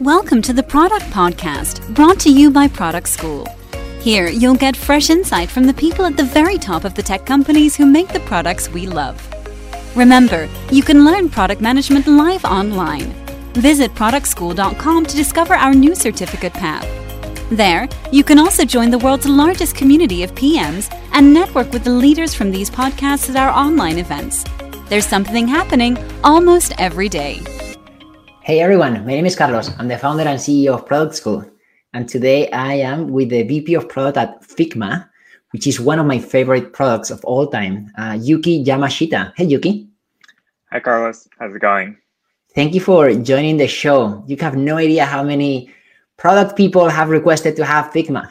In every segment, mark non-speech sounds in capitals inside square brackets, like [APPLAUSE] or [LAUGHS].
Welcome to the Product Podcast, brought to you by Product School. Here, you'll get fresh insight from the people at the very top of the tech companies who make the products we love. Remember, you can learn product management live online. Visit productschool.com to discover our new certificate path. There, you can also join the world's largest community of PMs and network with the leaders from these podcasts at our online events. There's something happening almost every day. Hey everyone, my name is Carlos. I'm the founder and CEO of Product School. And today I am with the VP of Product at Figma, which is one of my favorite products of all time, uh, Yuhki Yamashita. Hey, Yuhki. Hi, Carlos. How's it going? Thank you for joining the show. You have no idea how many product people have requested to have Figma.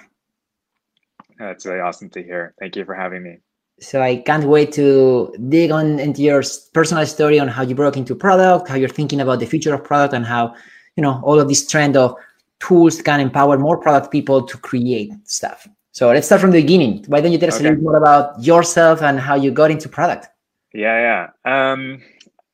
That's really awesome to hear. Thank you for having me. So I can't wait to dig on into your personal story on how you broke into product, how you're thinking about the future of product, and how you know all of this trend of tools can empower more product people to create stuff. So let's start from the beginning. Why don't you tell us okay. a little bit more about yourself and how you got into product? Yeah, yeah. Um,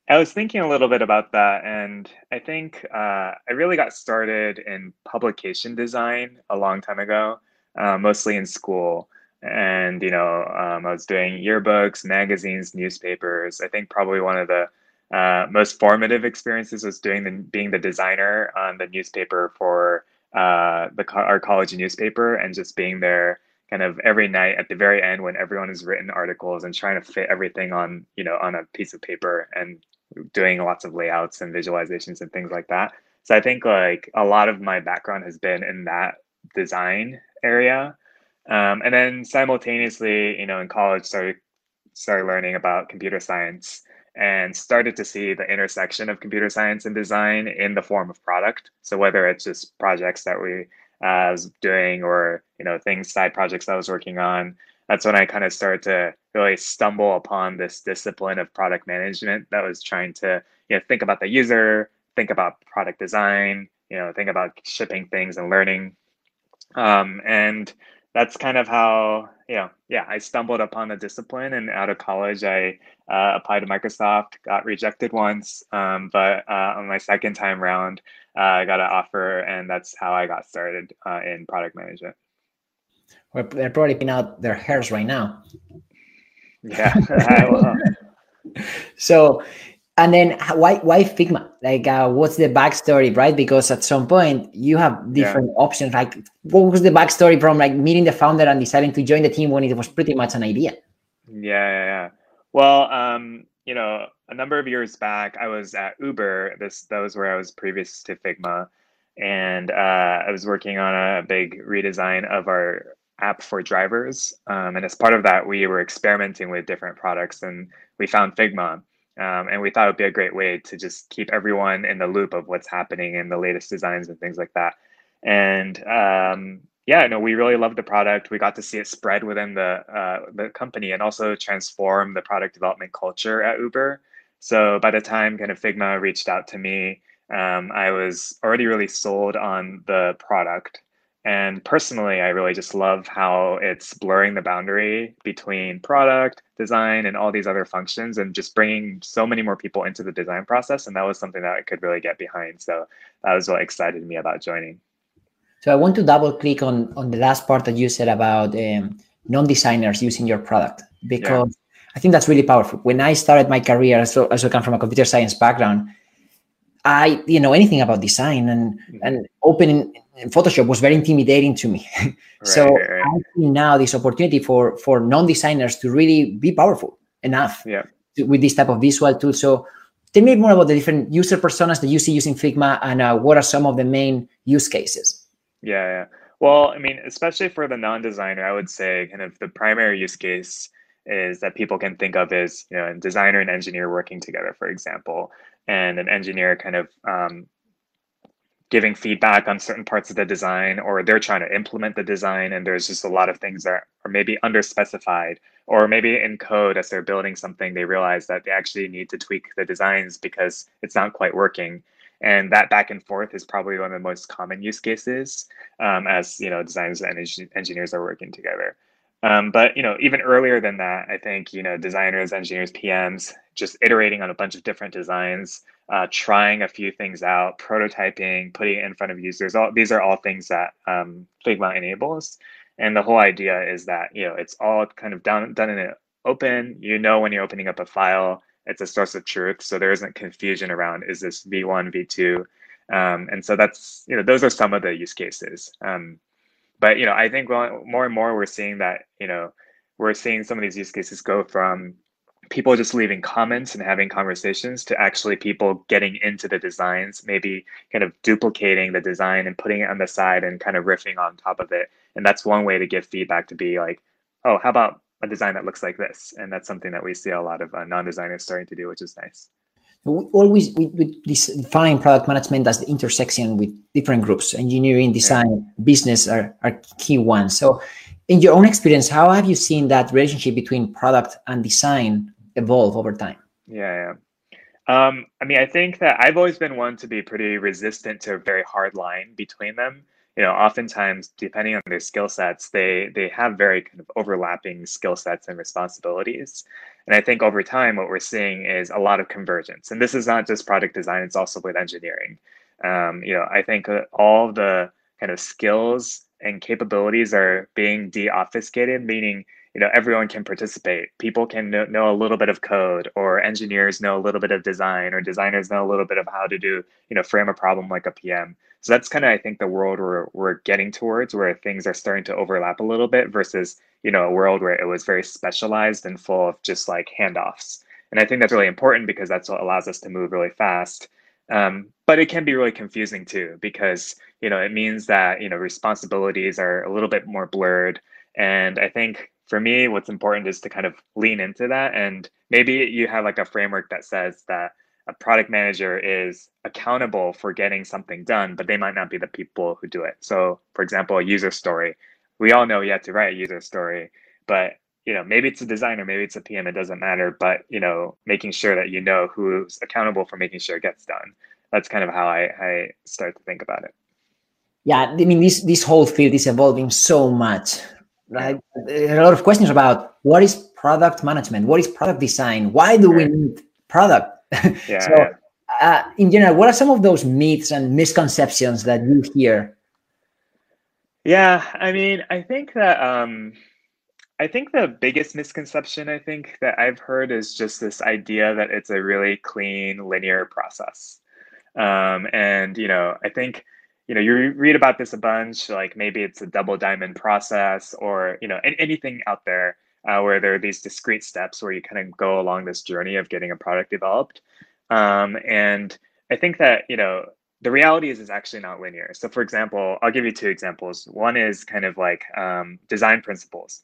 I was thinking a little bit about that, and I think uh, I really got started in publication design a long time ago, uh, mostly in school and you know um, i was doing yearbooks magazines newspapers. I think probably one of the uh, most formative experiences was doing the being the designer on the newspaper for uh, the our college newspaper and just being there kind of every night at the very end when everyone has written articles and trying to fit everything on you know on a piece of paper and doing lots of layouts and visualizations and things like that. So i think like a lot of my background has been in that design area um, and then simultaneously, you know, in college, started started learning about computer science and started to see the intersection of computer science and design in the form of product. So whether it's just projects that we uh, was doing or you know things side projects I was working on, that's when I kind of started to really stumble upon this discipline of product management that was trying to you know think about the user, think about product design, you know, think about shipping things and learning. Um, and that's kind of how you know yeah i stumbled upon the discipline and out of college i uh, applied to microsoft got rejected once um, but uh, on my second time round uh, i got an offer and that's how i got started uh, in product management. Well, they're probably picking out their hairs right now. Yeah. [LAUGHS] [LAUGHS] So and then why why Figma? Like, uh, what's the backstory, right? Because at some point you have different yeah. options. Like, what was the backstory from like meeting the founder and deciding to join the team when it was pretty much an idea? Yeah, yeah, yeah. Well, um, you know, a number of years back, I was at Uber. This that was where I was previous to Figma, and uh, I was working on a big redesign of our app for drivers. Um, and as part of that, we were experimenting with different products, and we found Figma um, and we thought it would be a great way to just keep everyone in the loop of what's happening and the latest designs and things like that. And um, yeah, no, we really loved the product. We got to see it spread within the uh, the company and also transform the product development culture at Uber. So by the time kind of Figma reached out to me, um, I was already really sold on the product and personally, I really just love how it's blurring the boundary between product, design, and all these other functions and just bringing so many more people into the design process. And that was something that I could really get behind. So that was what excited me about joining. So I want to double click on, on the last part that you said about um, non-designers using your product because yeah. I think that's really powerful. When I started my career, as I also come from a computer science background, I didn't know anything about design and, mm-hmm. and opening Photoshop was very intimidating to me. Right, [LAUGHS] so right. I see now this opportunity for for non-designers to really be powerful enough yeah. to, with this type of visual tool. So tell me more about the different user personas that you see using Figma and uh, what are some of the main use cases? Yeah, yeah. Well, I mean, especially for the non-designer, I would say kind of the primary use case is that people can think of as you know a designer and engineer working together, for example, and an engineer kind of um, giving feedback on certain parts of the design or they're trying to implement the design and there's just a lot of things that are maybe underspecified or maybe in code as they're building something they realize that they actually need to tweak the designs because it's not quite working. And that back and forth is probably one of the most common use cases um, as you know designers and engineers are working together Um, but you know, even earlier than that, I think you know designers, engineers, PMs just iterating on a bunch of different designs, uh, trying a few things out, prototyping, putting it in front of users. All these are all things that um, Figma enables. And the whole idea is that you know it's all kind of done done in an open. You know when you're opening up a file, it's a source of truth, so there isn't confusion around is this v1, v2, um, and so that's you know those are some of the use cases. Um, but you know I think more and more we're seeing that you know we're seeing some of these use cases go from people just leaving comments and having conversations to actually people getting into the designs, maybe kind of duplicating the design and putting it on the side and kind of riffing on top of it. And that's one way to give feedback to be like, oh, how about a design that looks like this? And that's something that we see a lot of uh, non-designers starting to do, which is nice. We always we, we define product management as the intersection with different groups. Engineering, design, business are, are key ones. So in your own experience, how have you seen that relationship between product and design evolve over time? Yeah, yeah. Um, I mean, I think that I've always been one to be pretty resistant to a very hard line between them. You know, oftentimes, depending on their skill sets, they they have very kind of overlapping skill sets and responsibilities. And I think over time, what we're seeing is a lot of convergence. And this is not just product design; it's also with engineering. Um, you know, I think uh, all the kind of skills and capabilities are being de-obfuscated, meaning you know everyone can participate people can know, know, a little bit of code or engineers know a little bit of design or designers know a little bit of how to do you know frame a problem like a pm so that's kind of i think the world we're, we're getting towards where things are starting to overlap a little bit versus you know a world where it was very specialized and full of just like handoffs. And i think that's really important because that's what allows us to move really fast. Um, but it can be really confusing too because you know it means that you know responsibilities are a little bit more blurred. And i think for me, what's important is to kind of lean into that. And maybe you have like a framework that says that a product manager is accountable for getting something done, but they might not be the people who do it. So, for example, a user story. We all know you have to write a user story, but you know, maybe it's a designer, maybe it's a PM, it doesn't matter. But you know, making sure that you know who's accountable for making sure it gets done. That's kind of how I, I start to think about it. Yeah, I mean, this this whole field is evolving so much right? There are a lot of questions about what is product management, what is product design, why do we need product? Yeah, so, yeah. Uh, in general, what are some of those myths and misconceptions that you hear? Yeah, I mean, I think that um, I think the biggest misconception I think that I've heard is just this idea that it's a really clean linear process. Um, and you know, I think you know you read about this a bunch like maybe it's a double diamond process or you know anything out there uh, where there are these discrete steps where you kind of go along this journey of getting a product developed. Um, and i think that you know the reality is is actually not linear. So for example i'll give you two examples. One is kind of like um, design principles.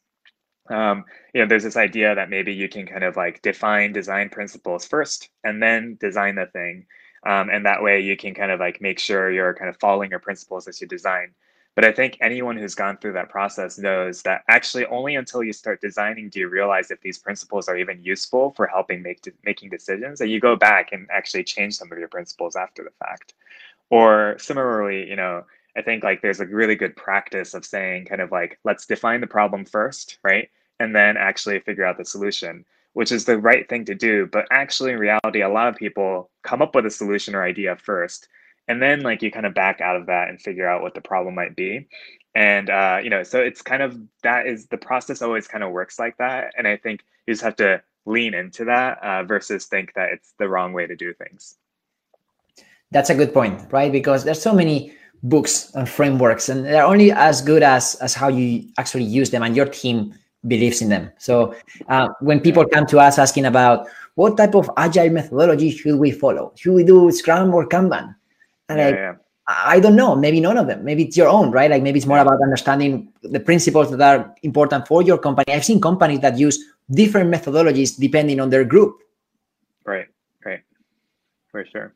Um, you know there's this idea that maybe you can kind of like define design principles first and then design the thing. Um, and that way you can kind of like make sure you're kind of following your principles as you design. But I think anyone who's gone through that process knows that actually only until you start designing do you realize if these principles are even useful for helping make de- making decisions. And you go back and actually change some of your principles after the fact. Or similarly, you know, I think like there's a really good practice of saying kind of like let's define the problem first, right? And then actually figure out the solution which is the right thing to do. But actually, in reality, a lot of people come up with a solution or idea first, and then like you kind of back out of that and figure out what the problem might be. And uh, you know, so it's kind of that is the process always kind of works like that. And I think you just have to lean into that uh, versus think that it's the wrong way to do things. That's a good point, right? Because there's so many books and frameworks, and they're only as good as as how you actually use them and your team believes in them. So uh, when people come to us asking about what type of agile methodology should we follow, should we do Scrum or Kanban? And yeah, I, yeah. I don't know. Maybe none of them. Maybe it's your own, right? Like maybe it's more yeah. about understanding the principles that are important for your company. I've seen companies that use different methodologies depending on their group. Right. Right. For sure.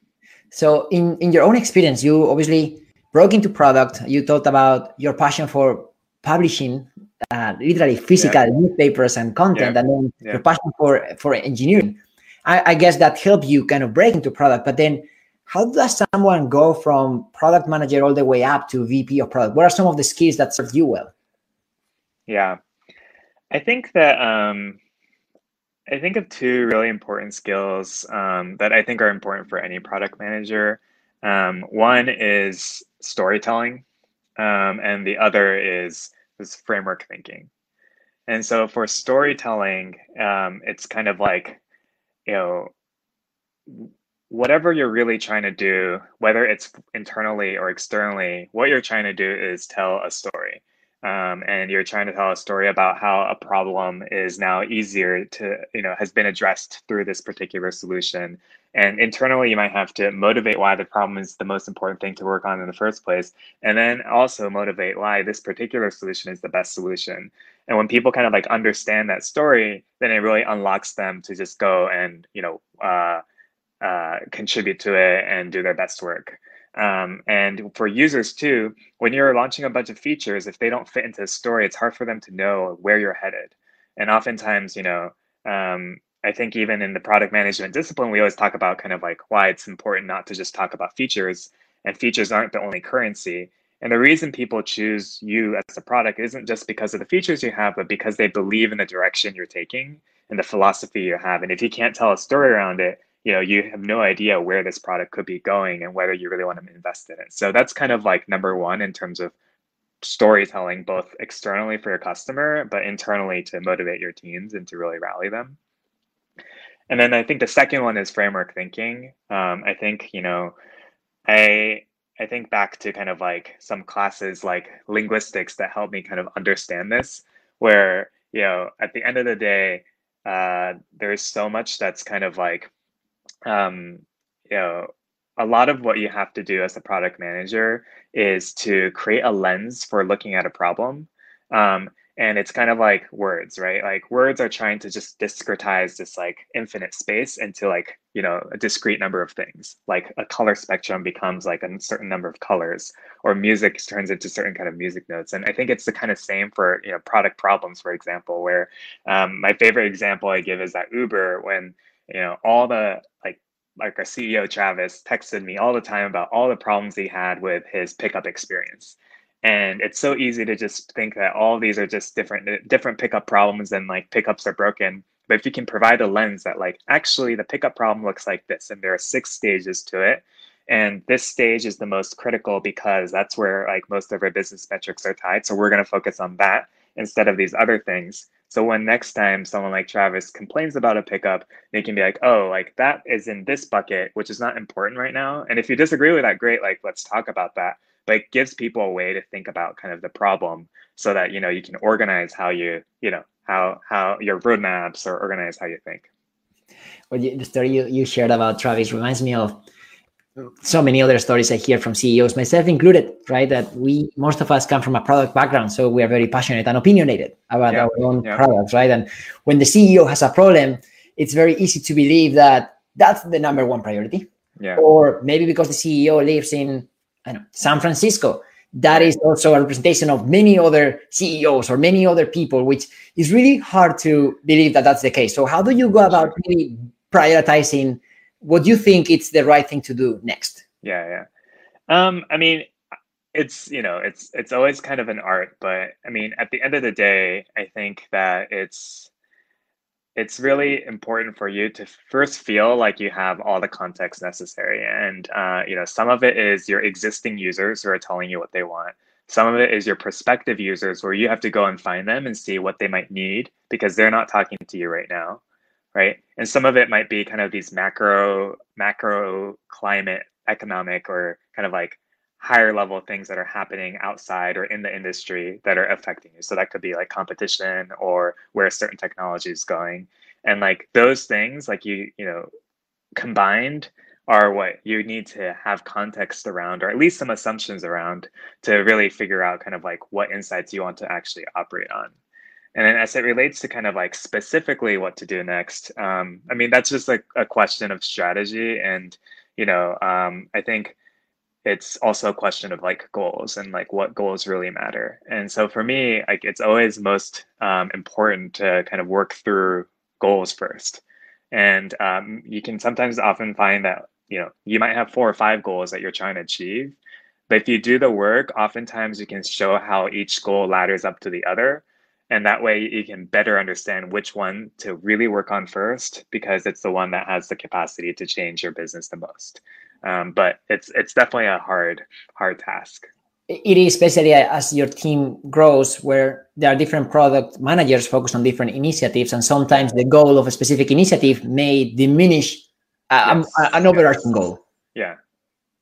So in in your own experience, you obviously broke into product. You talked about your passion for publishing uh, literally physical yeah. newspapers and content, yeah. and then your passion for for engineering. I, I guess that helped you kind of break into product. But then, how does someone go from product manager all the way up to VP of product? What are some of the skills that serve you well? Yeah. I think that um, I think of two really important skills um, that I think are important for any product manager. Um, one is storytelling, um, and the other is this framework thinking. And so for storytelling, um, it's kind of like, you know, whatever you're really trying to do, whether it's internally or externally, what you're trying to do is tell a story. Um, and you're trying to tell a story about how a problem is now easier to you know has been addressed through this particular solution. And internally you might have to motivate why the problem is the most important thing to work on in the first place and then also motivate why this particular solution is the best solution. And when people kind of like understand that story then it really unlocks them to just go and you know uh, uh, contribute to it and do their best work um, and for users too, when you're launching a bunch of features, if they don't fit into a story, it's hard for them to know where you're headed. And oftentimes, you know, um, I think even in the product management discipline, we always talk about kind of like why it's important not to just talk about features, and features aren't the only currency. And the reason people choose you as a product isn't just because of the features you have, but because they believe in the direction you're taking and the philosophy you have. And if you can't tell a story around it, you know you have no idea where this product could be going and whether you really want to invest in it. So that's kind of like number one in terms of storytelling both externally for your customer but internally to motivate your teams and to really rally them. And then i think the second one is framework thinking. Um, i think you know i i think back to kind of like some classes like linguistics that help me kind of understand this where you know at the end of the day uh, there's so much that's kind of like um, you know, a lot of what you have to do as a product manager is to create a lens for looking at a problem. Um, and it's kind of like words, right? Like words are trying to just discretize this like infinite space into like, you know, a discrete number of things. Like a color spectrum becomes like a certain number of colors, or music turns into certain kind of music notes. And I think it's the kind of same for, you know, product problems, for example, where um, my favorite example I give is that Uber, when you know all the like like our ceo travis texted me all the time about all the problems he had with his pickup experience. And it's so easy to just think that all these are just different different pickup problems and like pickups are broken. But if you can provide a lens that like actually the pickup problem looks like this and there are six stages to it and this stage is the most critical because that's where like most of our business metrics are tied. So we're going to focus on that instead of these other things so when next time someone like Travis complains about a pickup, they can be like, oh, like that is in this bucket, which is not important right now. And if you disagree with that, great, like let's talk about that. But it gives people a way to think about kind of the problem so that you know you can organize how you, you know, how how your roadmaps or organize how you think. Well, the story you, you shared about Travis reminds me of so many other stories I hear from CEOs, myself included, right? That we, most of us come from a product background. So we are very passionate and opinionated about yeah. our own yeah. products, right? And when the CEO has a problem, it's very easy to believe that that's the number one priority. Yeah. Or maybe because the CEO lives in I know, San Francisco, that is also a representation of many other CEOs or many other people, which is really hard to believe that that's the case. So how do you go about really prioritizing what do you think it's the right thing to do next? Yeah, yeah. Um, I mean, it's you know, it's it's always kind of an art, but I mean, at the end of the day, I think that it's it's really important for you to first feel like you have all the context necessary and uh, you know some of it is your existing users who are telling you what they want some of it is your prospective users where you have to go and find them and see what they might need because they're not talking to you right now right? And some of it might be kind of these macro macro climate economic or kind of like higher level things that are happening outside or in the industry that are affecting you. So that could be like competition or where a certain technology is going. And like those things, like you, you know, combined are what you need to have context around or at least some assumptions around to really figure out kind of like what insights you want to actually operate on. And then as it relates to kind of like specifically what to do next, um, I mean, that's just like a question of strategy. And, you know, um, I think it's also a question of like goals and like what goals really matter. And so for me, like it's always most um, important to kind of work through goals first. And um, you can sometimes often find that, you know, you might have four or five goals that you're trying to achieve. But if you do the work, oftentimes you can show how each goal ladders up to the other and that way you can better understand which one to really work on first because it's the one that has the capacity to change your business the most. Um, but it's it's definitely a hard hard task. It is especially as your team grows where there are different product managers focused on different initiatives and sometimes the goal of a specific initiative may diminish uh, yes. an overarching yes. goal yeah.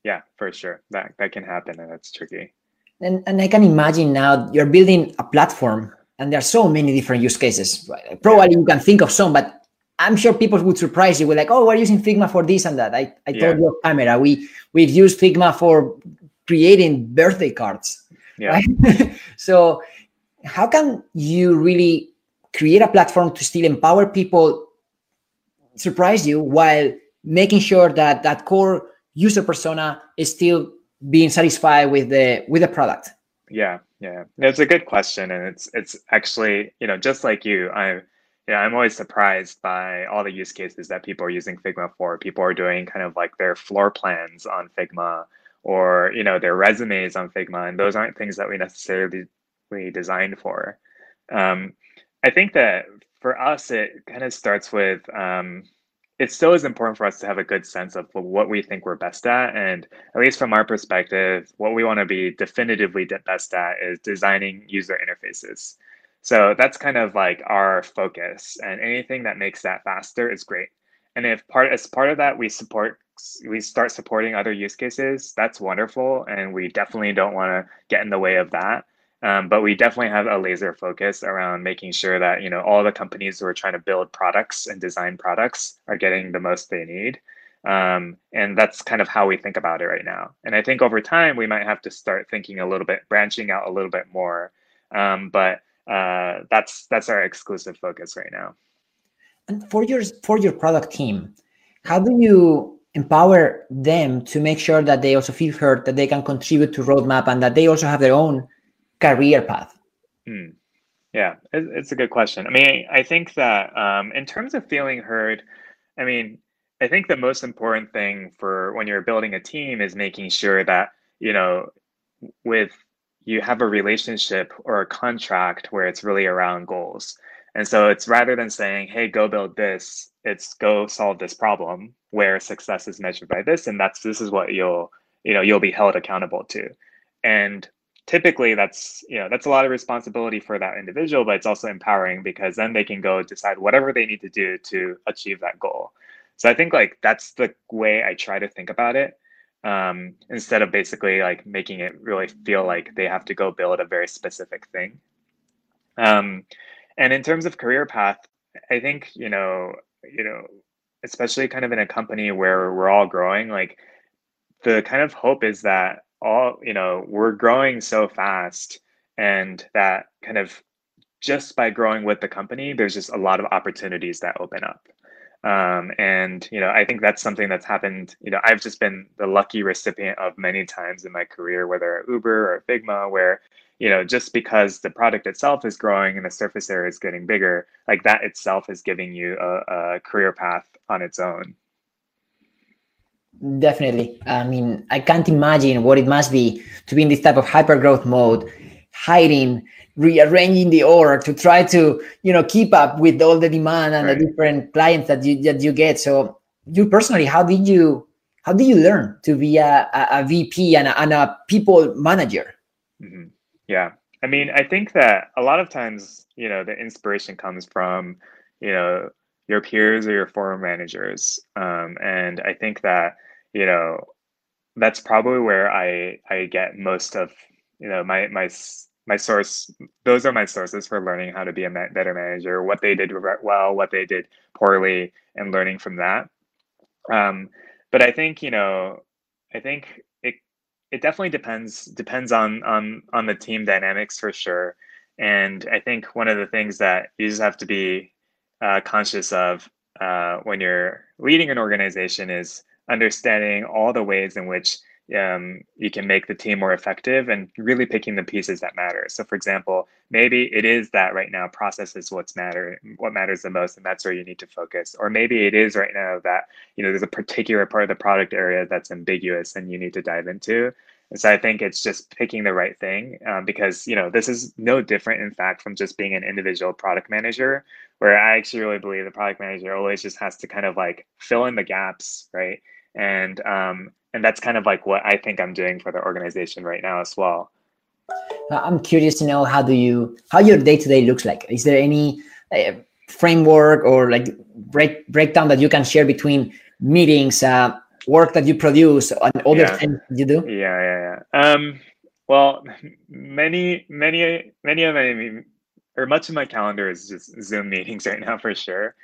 Yeah for sure. That that can happen and that's tricky. And, and i can imagine now you're building a platform and there are so many different use cases probably you can think of some but i'm sure people would surprise you with like oh we're using figma for this and that i, I yeah. told you camera we we've used figma for creating birthday cards. Yeah. Right? [LAUGHS] so how can you really create a platform to still empower people, surprise you while making sure that that core user persona is still being satisfied with the with the product? Yeah, yeah, it's a good question, and it's it's actually you know just like you, I yeah, I'm always surprised by all the use cases that people are using Figma for. People are doing kind of like their floor plans on Figma or you know their resumes on Figma, and those aren't things that we necessarily we designed for. Um, I think that for us, it kind of starts with um, it still is important for us to have a good sense of what we think we're best at, and at least from our perspective, what we want to be definitively best at is designing user interfaces. So that's kind of like our focus, and anything that makes that faster is great. And if part as part of that, we support we start supporting other use cases, that's wonderful. And we definitely don't want to get in the way of that. Um, but we definitely have a laser focus around making sure that you know all the companies who are trying to build products and design products are getting the most they need. Um, and that's kind of how we think about it right now. And I think over time we might have to start thinking a little bit, branching out a little bit more. Um, but uh, that's that's our exclusive focus right now. And for your for your product team, how do you empower them to make sure that they also feel heard, that they can contribute to roadmap, and that they also have their own career path? Hmm. Yeah, it's a good question. I mean, I think that um, in terms of feeling heard, I mean, I think the most important thing for when you're building a team is making sure that you know, with you have a relationship or a contract where it's really around goals. And so it's rather than saying, hey, go build this, it's go solve this problem where success is measured by this. And that's this is what you'll, you know, you'll be held accountable to. And typically that's, you know, that's a lot of responsibility for that individual, but it's also empowering because then they can go decide whatever they need to do to achieve that goal. So I think like that's the way I try to think about it. Um, instead of basically like making it really feel like they have to go build a very specific thing. Um, and in terms of career path, I think, you know, you know, especially kind of in a company where we're all growing, like the kind of hope is that all, you know, we're growing so fast and that kind of just by growing with the company, there's just a lot of opportunities that open up. Um, and you know, I think that's something that's happened. You know, I've just been the lucky recipient of many times in my career, whether at Uber or Figma, where you know, just because the product itself is growing and the surface area is getting bigger, like that itself is giving you a, a career path on its own. Definitely. I mean, I can't imagine what it must be to be in this type of hyper growth mode, hiding, rearranging the org to try to, you know, keep up with all the demand and right. the different clients that you that you get. So, you personally, how did you how did you learn to be a, a, a VP and a, and a people manager? Mm-hmm. Yeah. I mean, I think that a lot of times, you know, the inspiration comes from, you know, your peers or your former managers. Um, and I think that, you know, that's probably where I I get most of, you know, my my my source those are my sources for learning how to be a better manager what they did well what they did poorly and learning from that um, but i think you know i think it it definitely depends depends on on on the team dynamics for sure. And I think one of the things that you just have to be uh, conscious of uh, when you're leading an organization is understanding all the ways in which um, you can make the team more effective and really picking the pieces that matter. So, for example, maybe it is that right now process is what's matter, what matters the most, and that's where you need to focus. Or maybe it is right now that you know there's a particular part of the product area that's ambiguous and you need to dive into. And so I think it's just picking the right thing um, because you know this is no different, in fact, from just being an individual product manager, where I actually really believe the product manager always just has to kind of like fill in the gaps, right? And um, and that's kind of like what I think I'm doing for the organization right now as well. I'm curious to know how do you how your day to day looks like. Is there any uh, framework or like break breakdown that you can share between meetings, uh, work that you produce and other yeah. things you do? Yeah, yeah, yeah. Um, well, [LAUGHS] many, many, many of my or much of my calendar is just Zoom meetings [LAUGHS] right now for sure.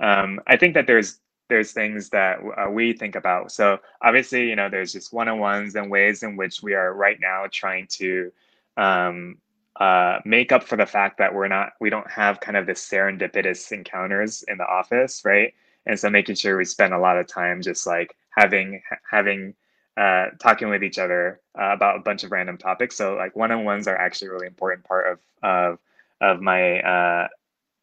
Um, I think that there's there's things that uh, we think about. So obviously, you know, there's just one-on-ones and ways in which we are right now trying to um, uh, make up for the fact that we're not we don't have kind of this serendipitous encounters in the office, right? And so making sure we spend a lot of time just like having having uh, talking with each other uh, about a bunch of random topics. So like one-on-ones are actually a really important part of of of my uh,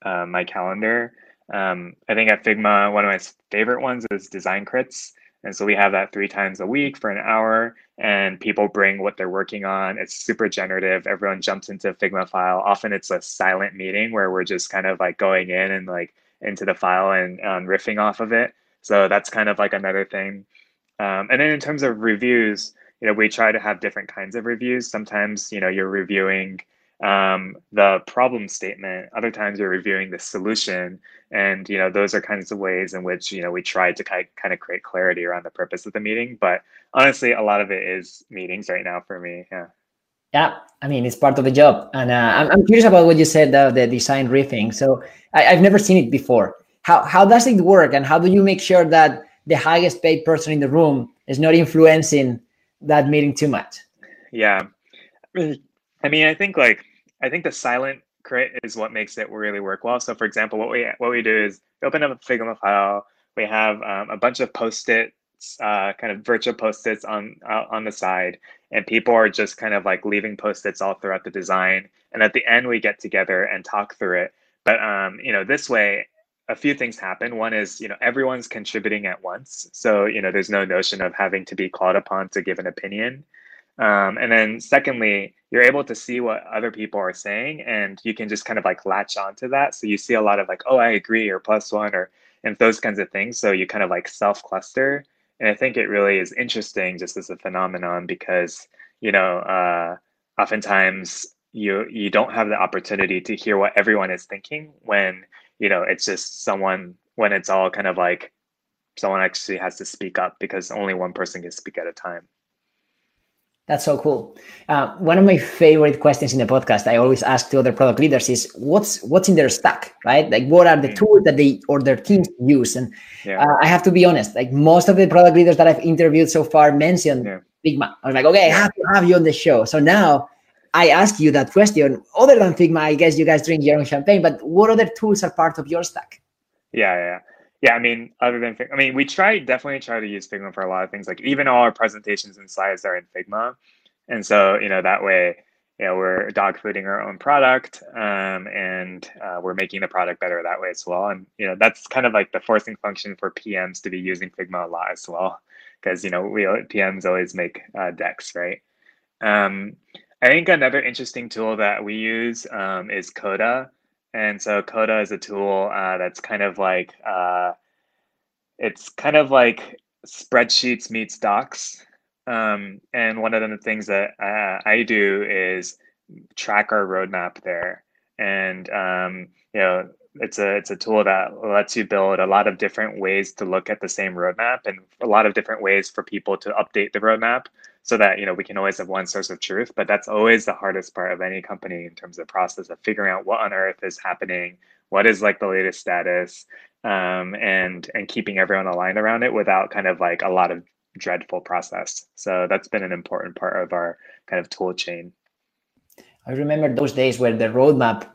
uh, my calendar. Um, I think at Figma, one of my favorite ones is design crits. And so we have that three times a week for an hour, and people bring what they're working on. It's super generative. Everyone jumps into a Figma file. Often it's a silent meeting where we're just kind of like going in and like into the file and um, riffing off of it. So that's kind of like another thing. Um, and then in terms of reviews, you know, we try to have different kinds of reviews. Sometimes, you know, you're reviewing um, the problem statement. Other times you're reviewing the solution. And, you know, those are kinds of ways in which, you know, we try to kind of create clarity around the purpose of the meeting. But honestly, a lot of it is meetings right now for me. Yeah. Yeah, I mean, it's part of the job. And uh, I'm, I'm curious about what you said, uh, the design riffing. So I, I've never seen it before. How, how does it work? And how do you make sure that the highest paid person in the room is not influencing that meeting too much? Yeah. [CLEARS THROAT] I mean, I think like, I think the silent crit is what makes it really work well. So for example, what we, what we do is we open up a Figma file. We have um, a bunch of post-it uh, kind of virtual post-its on uh, on the side, and people are just kind of like leaving post-its all throughout the design. And at the end, we get together and talk through it. But um, you know, this way, a few things happen. One is you know everyone's contributing at once, so you know there's no notion of having to be called upon to give an opinion. Um, and then secondly, you're able to see what other people are saying, and you can just kind of like latch onto that. So you see a lot of like, oh, I agree, or plus one, or and those kinds of things. So you kind of like self cluster and I think it really is interesting just as a phenomenon because you know uh, oftentimes you you don't have the opportunity to hear what everyone is thinking when you know it's just someone when it's all kind of like someone actually has to speak up because only one person can speak at a time. That's so cool. Uh, one of my favorite questions in the podcast I always ask to other product leaders is what's what's in their stack, right? Like what are the mm. tools that they or their teams use? And yeah. uh, I have to be honest, like most of the product leaders that I've interviewed so far mentioned yeah. Figma. I was like, okay, I have to have you on the show. So now I ask you that question. Other than Figma, I guess you guys drink your own champagne, but what other tools are part of your stack? Yeah, yeah. Yeah, I mean, other than I mean, we try definitely try to use Figma for a lot of things. Like even all our presentations and slides are in Figma, and so you know that way, you know, we're dog fooding our own product, um, and uh, we're making the product better that way as well. And you know, that's kind of like the forcing function for PMs to be using Figma a lot as well, because you know we PMs always make uh, decks, right? Um, I think another interesting tool that we use um, is Coda. And so Coda is a tool uh, that's kind of like uh, it's kind of like spreadsheets meets docs. Um, and one of the things that uh, I do is track our roadmap there. And um, you know, it's a it's a tool that lets you build a lot of different ways to look at the same roadmap and a lot of different ways for people to update the roadmap so that you know we can always have one source of truth but that's always the hardest part of any company in terms of process of figuring out what on earth is happening what is like the latest status um, and and keeping everyone aligned around it without kind of like a lot of dreadful process. So that's been an important part of our kind of tool chain. I remember those days where the roadmap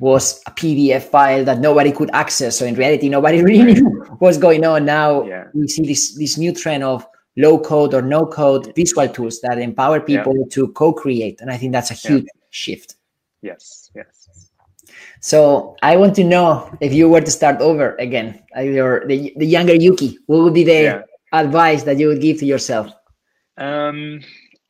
was a pdf file that nobody could access so in reality nobody [LAUGHS] really knew what's going on. Now yeah. we see this this new trend of low code or no code visual tools that empower people yeah. to co-create and i think that's a huge yeah. shift yes yes so i want to know if you were to start over again uh, your the, the younger yuhki what would be the yeah. advice that you would give to yourself um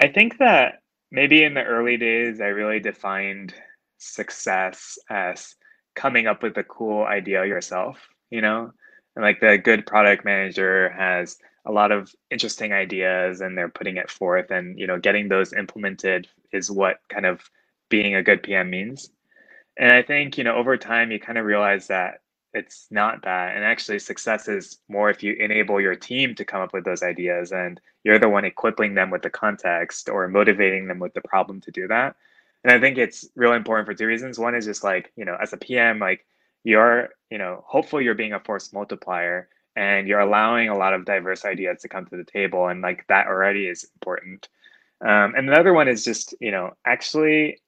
I think that maybe in the early days, I really defined success as coming up with a cool idea yourself, you know? And like the good product manager has a lot of interesting ideas and they're putting it forth and you know getting those implemented is what kind of being a good PM means. And I think, you know, over time you kind of realize that it's not that. And actually success is more if you enable your team to come up with those ideas and you're the one equipping them with the context or motivating them with the problem to do that. And I think it's really important for two reasons. One is just like, you know, as a PM, like you're, you know, hopefully you're being a force multiplier and you're allowing a lot of diverse ideas to come to the table. And like that already is important. Um, and another one is just, you know, actually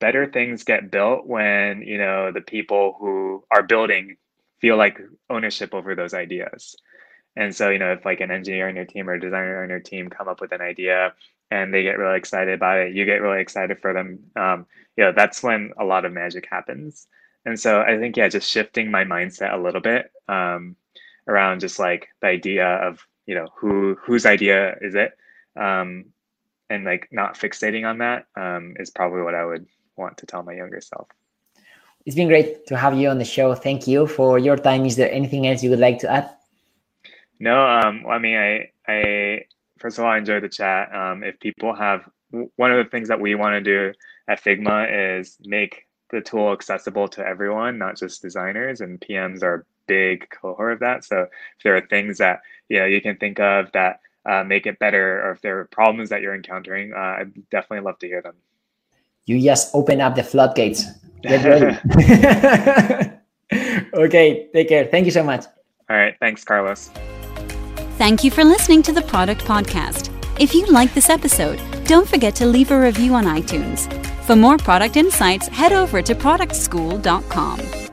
better things get built when, you know, the people who are building feel like ownership over those ideas. And so, you know, if like an engineer on your team or a designer on your team come up with an idea and they get really excited about it, you get really excited for them. Um, you know, that's when a lot of magic happens. And so I think, yeah, just shifting my mindset a little bit um, around just like the idea of, you know, who whose idea is it? Um, and like not fixating on that um, is probably what I would want to tell my younger self. It's been great to have you on the show. Thank you for your time. Is there anything else you would like to add? No, um, I mean, I, I first of all, I enjoyed the chat. Um, if people have one of the things that we want to do at Figma is make the tool accessible to everyone, not just designers, and PMs are big cohort of that. So if there are things that you know you can think of that uh, make it better, or if there are problems that you're encountering, uh, I'd definitely love to hear them. You just open up the floodgates. [LAUGHS] Get ready. [LAUGHS] okay, take care. Thank you so much. All right, thanks, Carlos. Thank you for listening to the Product Podcast. If you like this episode, don't forget to leave a review on iTunes. For more product insights, head over to productschool.com.